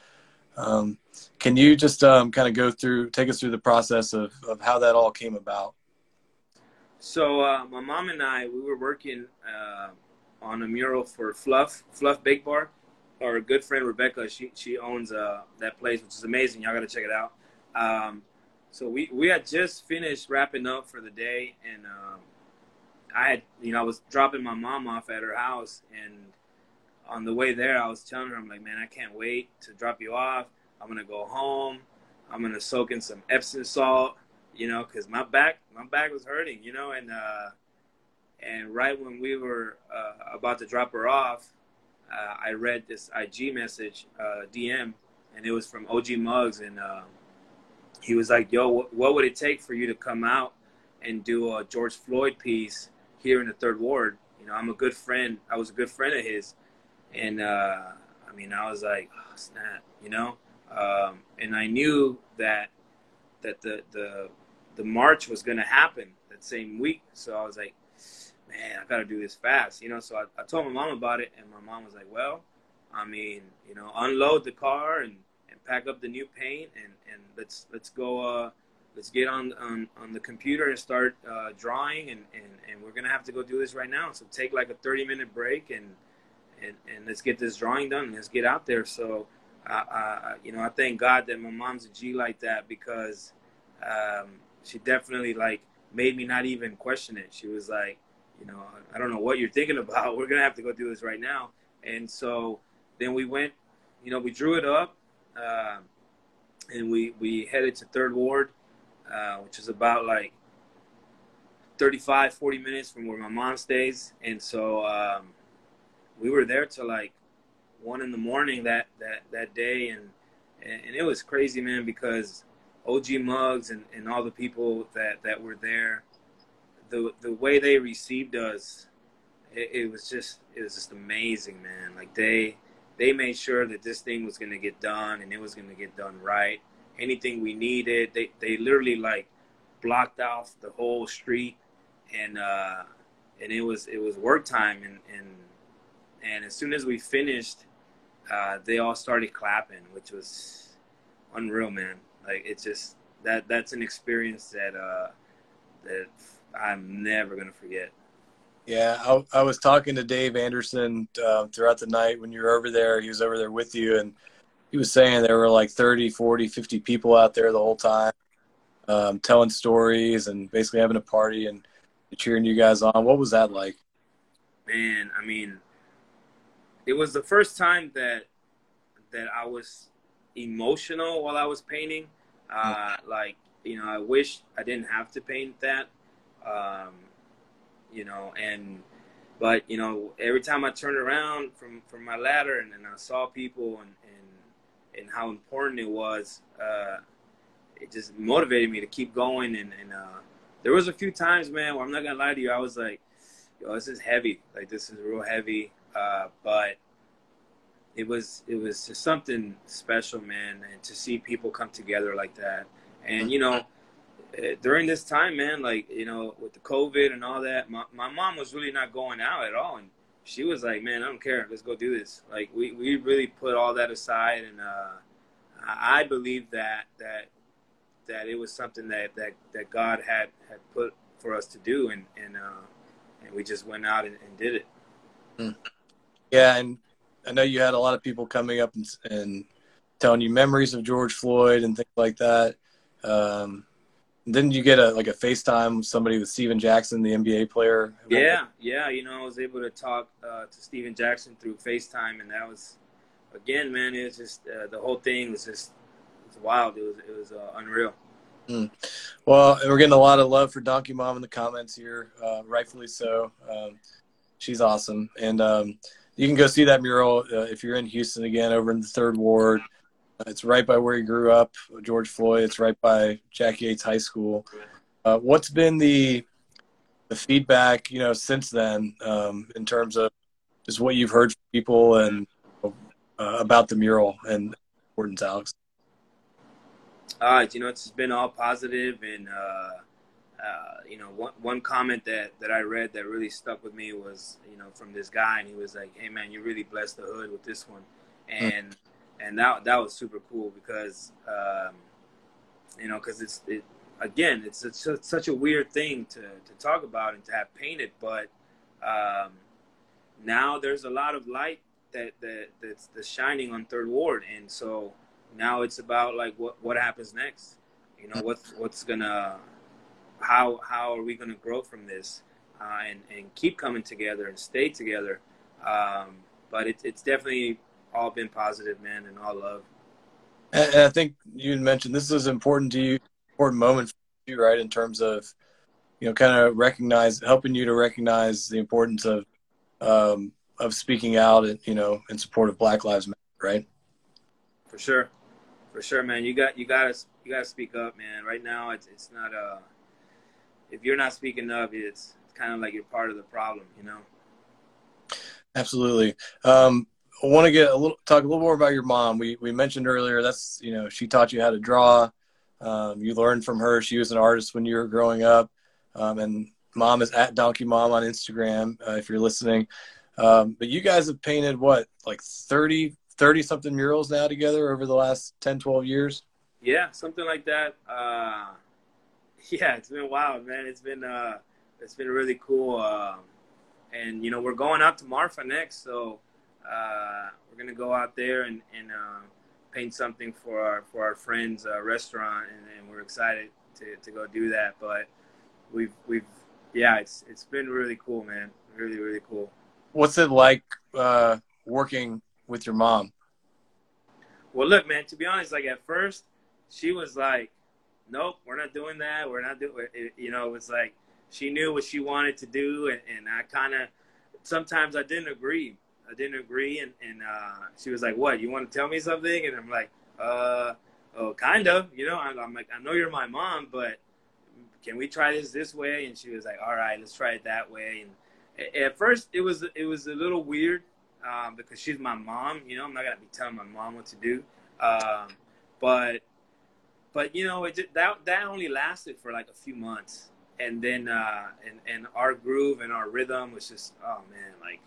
Speaker 1: Um, can you just um, kind of go through, take us through the process of, of how that all came about?
Speaker 2: So, uh, my mom and I, we were working uh, on a mural for Fluff, Fluff Bake Bar our good friend Rebecca, she she owns uh, that place, which is amazing. Y'all got to check it out. Um, so we we had just finished wrapping up for the day, and um, I had, you know, I was dropping my mom off at her house, and on the way there, I was telling her, I'm like, man, I can't wait to drop you off. I'm gonna go home. I'm gonna soak in some Epsom salt, you know, because my back, my back was hurting, you know, and uh, and right when we were uh, about to drop her off, uh, I read this IG message, uh, DM, and it was from OG Mugs and uh, he was like, "Yo, what, what would it take for you to come out and do a George Floyd piece here in the Third Ward?" You know, I'm a good friend. I was a good friend of his, and uh, I mean, I was like, oh, "Snap," you know, um, and I knew that that the the the march was to happen that same week, so I was like, "Man, I got to do this fast," you know. So I, I told my mom about it, and my mom was like, "Well." I mean, you know, unload the car and pack up the new paint and, and let's let's go uh, let's get on, on on the computer and start uh, drawing and, and, and we're gonna have to go do this right now. So take like a thirty minute break and and, and let's get this drawing done. Let's get out there. So I, I you know I thank God that my mom's a G like that because um, she definitely like made me not even question it. She was like, you know, I don't know what you're thinking about. We're gonna have to go do this right now. And so then we went, you know, we drew it up, uh, and we we headed to Third Ward, uh, which is about like 35, 40 minutes from where my mom stays, and so um, we were there till like one in the morning that that that day, and and it was crazy, man, because OG Mugs and, and all the people that that were there, the the way they received us, it, it was just it was just amazing, man. Like they they made sure that this thing was going to get done and it was going to get done right. Anything we needed, they, they literally like blocked off the whole street and, uh, and it was, it was work time. And, and, and as soon as we finished, uh, they all started clapping, which was unreal, man. Like it's just, that, that's an experience that, uh, that I'm never to forget.
Speaker 1: Yeah, I, I, was talking to Dave Anderson uh, throughout the night when you were over there. He was over there with you, and he was saying there were like 30, 40, 50 people out there the whole time um, telling stories and basically having a party and cheering you guys on. What was that like?
Speaker 2: Man, I mean, it was the first time that that I was emotional while I was painting. Uh, like, you know, I wish I didn't have to paint that. Um, you know, and but you know, every time I turned around from from my ladder and, and I saw people and and and how important it was, uh, it just motivated me to keep going. And, and uh, there was a few times, man, where I'm not gonna lie to you, I was like, yo, this is heavy. Like this is real heavy. Uh, but it was it was just something special, man, and to see people come together like that. And you know, during this time, man, like you know, with the COVID and all that, my my mom was really not going out at all, and she was like, "Man, I don't care. Let's go do this." Like we we really put all that aside, and uh, I believe that that that it was something that that that God had had put for us to do, and and uh, and we just went out and, and did it.
Speaker 1: Hmm. Yeah, and I know you had a lot of people coming up and, and telling you memories of George Floyd and things like that. Um, didn't you get a like a FaceTime with somebody with Stephen Jackson, the NBA player?
Speaker 2: Yeah, yeah. You know, I was able to talk uh, to Stephen Jackson through FaceTime, and that was again, man. It was just uh, the whole thing was just it was wild. It was it was uh, unreal.
Speaker 1: Mm. Well, we're getting a lot of love for Donkey Mom in the comments here, uh, rightfully so. Um, she's awesome, and um, you can go see that mural uh, if you're in Houston again, over in the Third Ward. It's right by where he grew up, George Floyd. It's right by Jackie Yates High School. Uh, what's been the the feedback, you know, since then, um, in terms of just what you've heard from people and uh, about the mural and importance, Alex?
Speaker 2: Uh, you know, it's been all positive, and uh, uh, you know, one one comment that that I read that really stuck with me was, you know, from this guy, and he was like, "Hey, man, you really blessed the hood with this one," hmm. and and that that was super cool because um, you know because it's it, again it's, it's such a weird thing to to talk about and to have painted, but um, now there's a lot of light that that that's, that's shining on Third Ward, and so now it's about like what what happens next. You know what's what's gonna how how are we gonna grow from this? uh, and and keep coming together and stay together. Um, but it, it's definitely all been positive, man, and all love.
Speaker 1: And, I think you mentioned this is important to you, important moment for you, right? In terms of, you know, kind of recognize, helping you to recognize the importance of, um, of speaking out, and you know, in support of Black Lives Matter, right?
Speaker 2: For sure, for sure, man. You got you got to you got to speak up, man. Right now, it's it's not a. Uh, if you're not speaking up, it's, it's kind of like you're part of the problem, you know.
Speaker 1: Absolutely. Um, I want to get a little talk a little more about your mom. We we mentioned earlier that's you know she taught you how to draw. Um, you learned from her. She was an artist when you were growing up, um, and mom is at Donkey Mom on Instagram uh, if you're listening. Um, but you guys have painted what like 30, 30 something murals now together over the last 10, 12 years.
Speaker 2: Yeah, something like that. Uh, yeah, it's been wild, man. It's been uh, it's been really cool. Um, and you know we're going out to Marfa next, so uh, we're gonna go out there and, and uh, paint something for our for our friends' uh, restaurant, and, and, we're excited to, to go do that. But we've we've yeah, it's it's been really cool, man. Really really cool.
Speaker 1: What's it like uh, working with your mom?
Speaker 2: Well, look, man. To be honest, like at first, she was like, "Nope, we're not doing that. We're not doing." It. You know, it was like she knew what she wanted to do, and, and I kind of sometimes I didn't agree. I didn't agree, and and uh, she was like, "What? You want to tell me something?" And I'm like, "Uh, oh, kind of." You know, I'm, I'm like, "I know you're my mom, but can we try this this way?" And she was like, "All right, let's try it that way." And at first, it was it was a little weird um, because she's my mom. You know, I'm not gonna be telling my mom what to do. Um, but but you know, it that that only lasted for like a few months and then uh, and and our groove and our rhythm was just oh man, like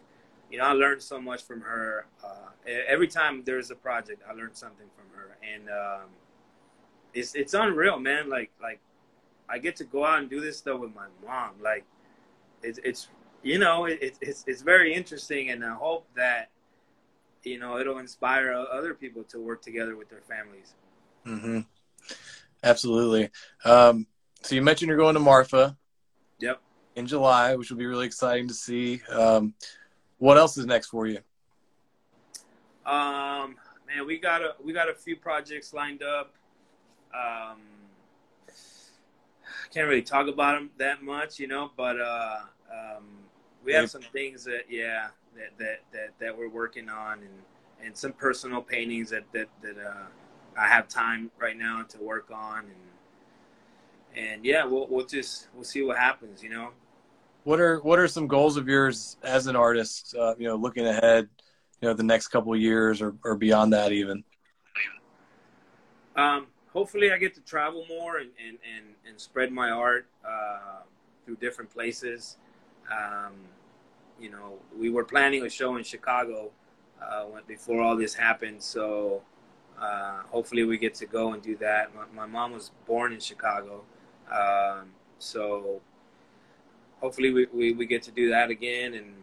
Speaker 2: you know I learned so much from her. Uh, every time there's a project, I learned something from her, and um, it's it's unreal, man. Like like I get to go out and do this stuff with my mom. Like it's it's you know it, it's it's very interesting, and I hope that you know it'll inspire other people to work together with their families.
Speaker 1: Mm-hmm. Absolutely. Um, so you mentioned you're going to Marfa.
Speaker 2: Yep.
Speaker 1: In July, which will be really exciting to see. Um, what else is next for you?
Speaker 2: Um, man, we got a we got a few projects lined up. Um, can't really talk about them that much, you know, but uh, um, we have some things that yeah that that that, that we're working on and and some personal paintings that that that uh, I have time right now to work on and and yeah, we'll we'll just we'll see what happens. You know.
Speaker 1: What are what are some goals of yours as an artist? Uh, you know, looking ahead, you know, the next couple years or or beyond that even.
Speaker 2: Um, hopefully, I get to travel more and and and, and spread my art uh, through different places. Um, you know, we were planning a show in Chicago uh, before all this happened, so. Uh, hopefully we get to go and do that. My, my mom was born in Chicago, um, so hopefully we, we, we, get to do that again. And,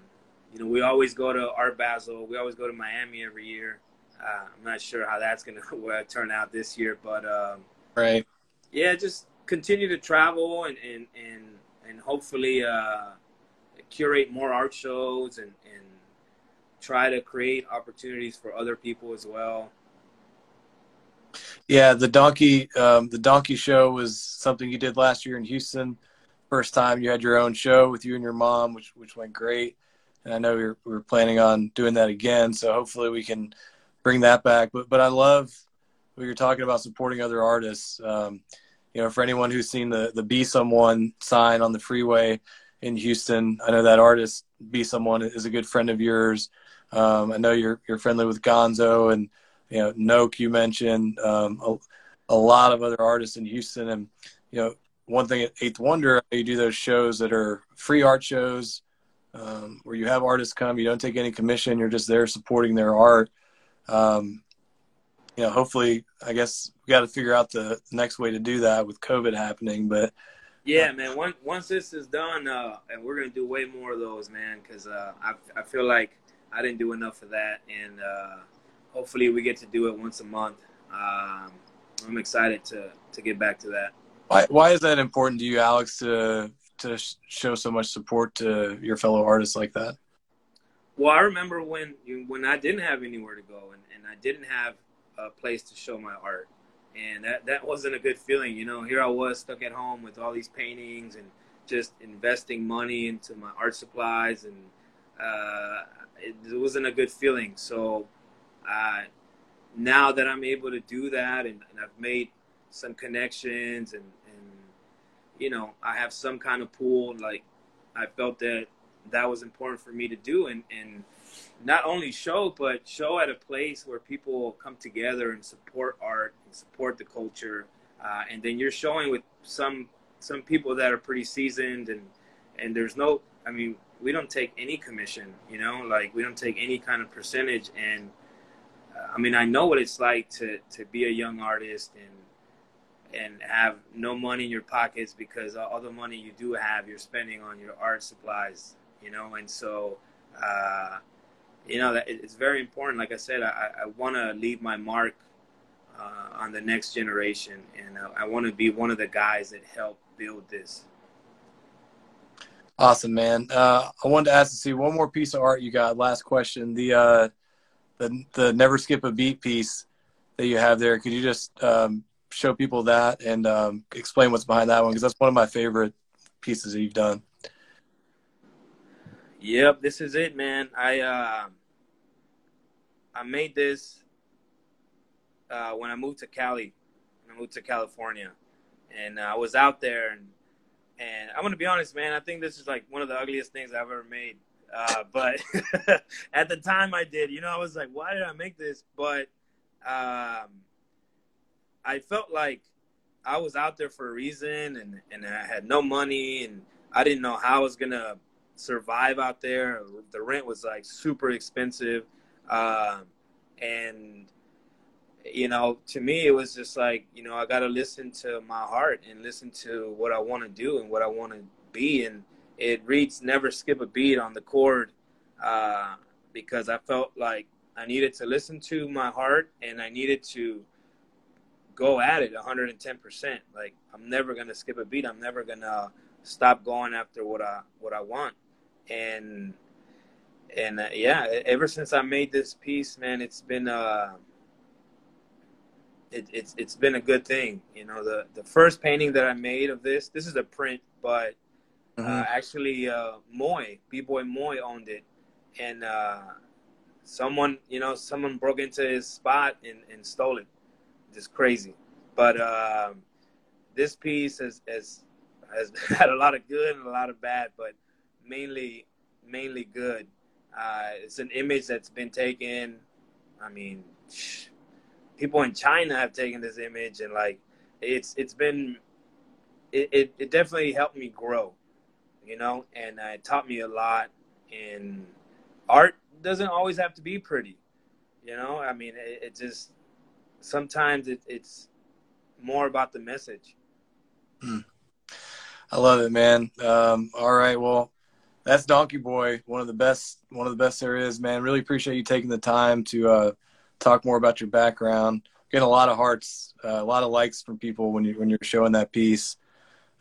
Speaker 2: you know, we always go to Art Basel. We always go to Miami every year. Uh, I'm not sure how that's going to turn out this year, but um,
Speaker 1: right.
Speaker 2: Yeah, just continue to travel and, and, and, and hopefully uh, curate more art shows and, and try to create opportunities for other people as well.
Speaker 1: Yeah, the donkey um, the donkey show was something you did last year in Houston. First time you had your own show with you and your mom, which which went great. And I know we are we are planning on doing that again. So hopefully we can bring that back. But but I love what you're talking about supporting other artists. Um, you know, for anyone who's seen the the Be Someone sign on the freeway in Houston, I know that artist Be Someone is a good friend of yours. Um, I know you're you're friendly with Gonzo and you know, Noke you mentioned, um, a, a, lot of other artists in Houston. And, you know, one thing at Eighth Wonder, you do those shows that are free art shows um, where you have artists come, you don't take any commission, you're just there supporting their art. Um, you know, hopefully, I guess we got to figure out the next way to do that with COVID happening. But
Speaker 2: yeah, man, once once this is done, uh, and we're gonna do way more of those, man, because uh, I I feel like I didn't do enough of that, and uh, hopefully we get to do it once a month. Um, I'm excited to to get back to that.
Speaker 1: Why why is that important to you, Alex? To to show so much support to your fellow artists like that?
Speaker 2: Well, I remember when when I didn't have anywhere to go and, and I didn't have a place to show my art, and that that wasn't a good feeling. You know, here I was stuck at home with all these paintings and just investing money into my art supplies, and uh, it, it, wasn't a good feeling. So, uh, now that I'm able to do that, and, and I've made some connections, and, and you know, I have some kind of pool. Like, I felt that that was important for me to do and, and not only show but show at a place where people come together and support art and support the culture uh, and then you're showing with some some people that are pretty seasoned and and there's no i mean we don't take any commission you know like we don't take any kind of percentage and uh, i mean i know what it's like to to be a young artist and and have no money in your pockets because all the money you do have you're spending on your art supplies you know, and so, uh, you know, it's very important. Like I said, I, I want to leave my mark uh, on the next generation, and I, I want to be one of the guys that help build this.
Speaker 1: Awesome, man. Uh, I wanted to ask to see one more piece of art you got. Last question: the uh, the the never skip a beat piece that you have there. Could you just um, show people that and um, explain what's behind that one? Because that's one of my favorite pieces that you've done.
Speaker 2: Yep, this is it, man. I uh, I made this uh, when I moved to Cali. I moved to California, and uh, I was out there, and and I'm gonna be honest, man. I think this is like one of the ugliest things I've ever made. Uh, but at the time, I did. You know, I was like, why did I make this? But um, I felt like I was out there for a reason, and and I had no money, and I didn't know how I was gonna survive out there. The rent was like super expensive, um, and you know, to me, it was just like you know, I got to listen to my heart and listen to what I want to do and what I want to be. And it reads "Never skip a beat" on the chord uh, because I felt like I needed to listen to my heart and I needed to go at it 110%. Like I'm never gonna skip a beat. I'm never gonna stop going after what I what I want and and uh, yeah, ever since I made this piece, man, it's been uh, it, it's it's been a good thing. You know, the the first painting that I made of this, this is a print, but uh, mm-hmm. actually, uh, Moy, B Boy Moy owned it, and uh, someone, you know, someone broke into his spot and, and stole it. Just crazy, but uh, this piece has, has has had a lot of good and a lot of bad, but mainly mainly good. Uh, it's an image that's been taken. I mean, people in China have taken this image, and like, it's it's been, it it, it definitely helped me grow, you know, and uh, it taught me a lot. And art doesn't always have to be pretty, you know. I mean, it, it just sometimes it, it's more about the message.
Speaker 1: Hmm. I love it, man. Um, all right, well, that's Donkeeboy, one of the best, one of the best there is, man. Really appreciate you taking the time to uh, talk more about your background. Getting a lot of hearts, uh, a lot of likes from people when you when you're showing that piece.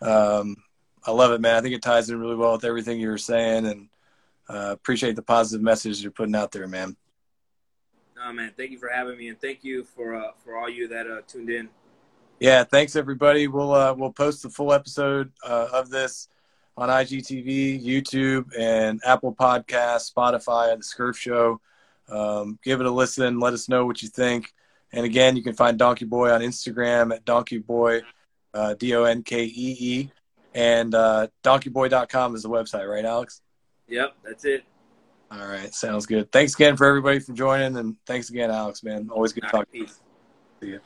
Speaker 1: Um, I love it, man. I think it ties in really well with everything you were saying, and uh, appreciate the positive message you're putting out there, man.
Speaker 2: Oh man, thank you for having me, and thank you for uh, for all you that uh, tuned in.
Speaker 1: Yeah, thanks everybody. We'll uh, we'll post the full episode uh, of this on IGTV, YouTube, and Apple Podcasts, Spotify, and The Scurf Show. Um, give it a listen. Let us know what you think. And again, you can find Donkeeboy on Instagram at Donkeeboy, uh, D O N K E E. And uh, donkeeboy.com is the website, right, Alex?
Speaker 2: Yep, that's it.
Speaker 1: All right, sounds good. Thanks again for everybody for joining, and thanks again, Alex, man. Always good talking. Peace. See you.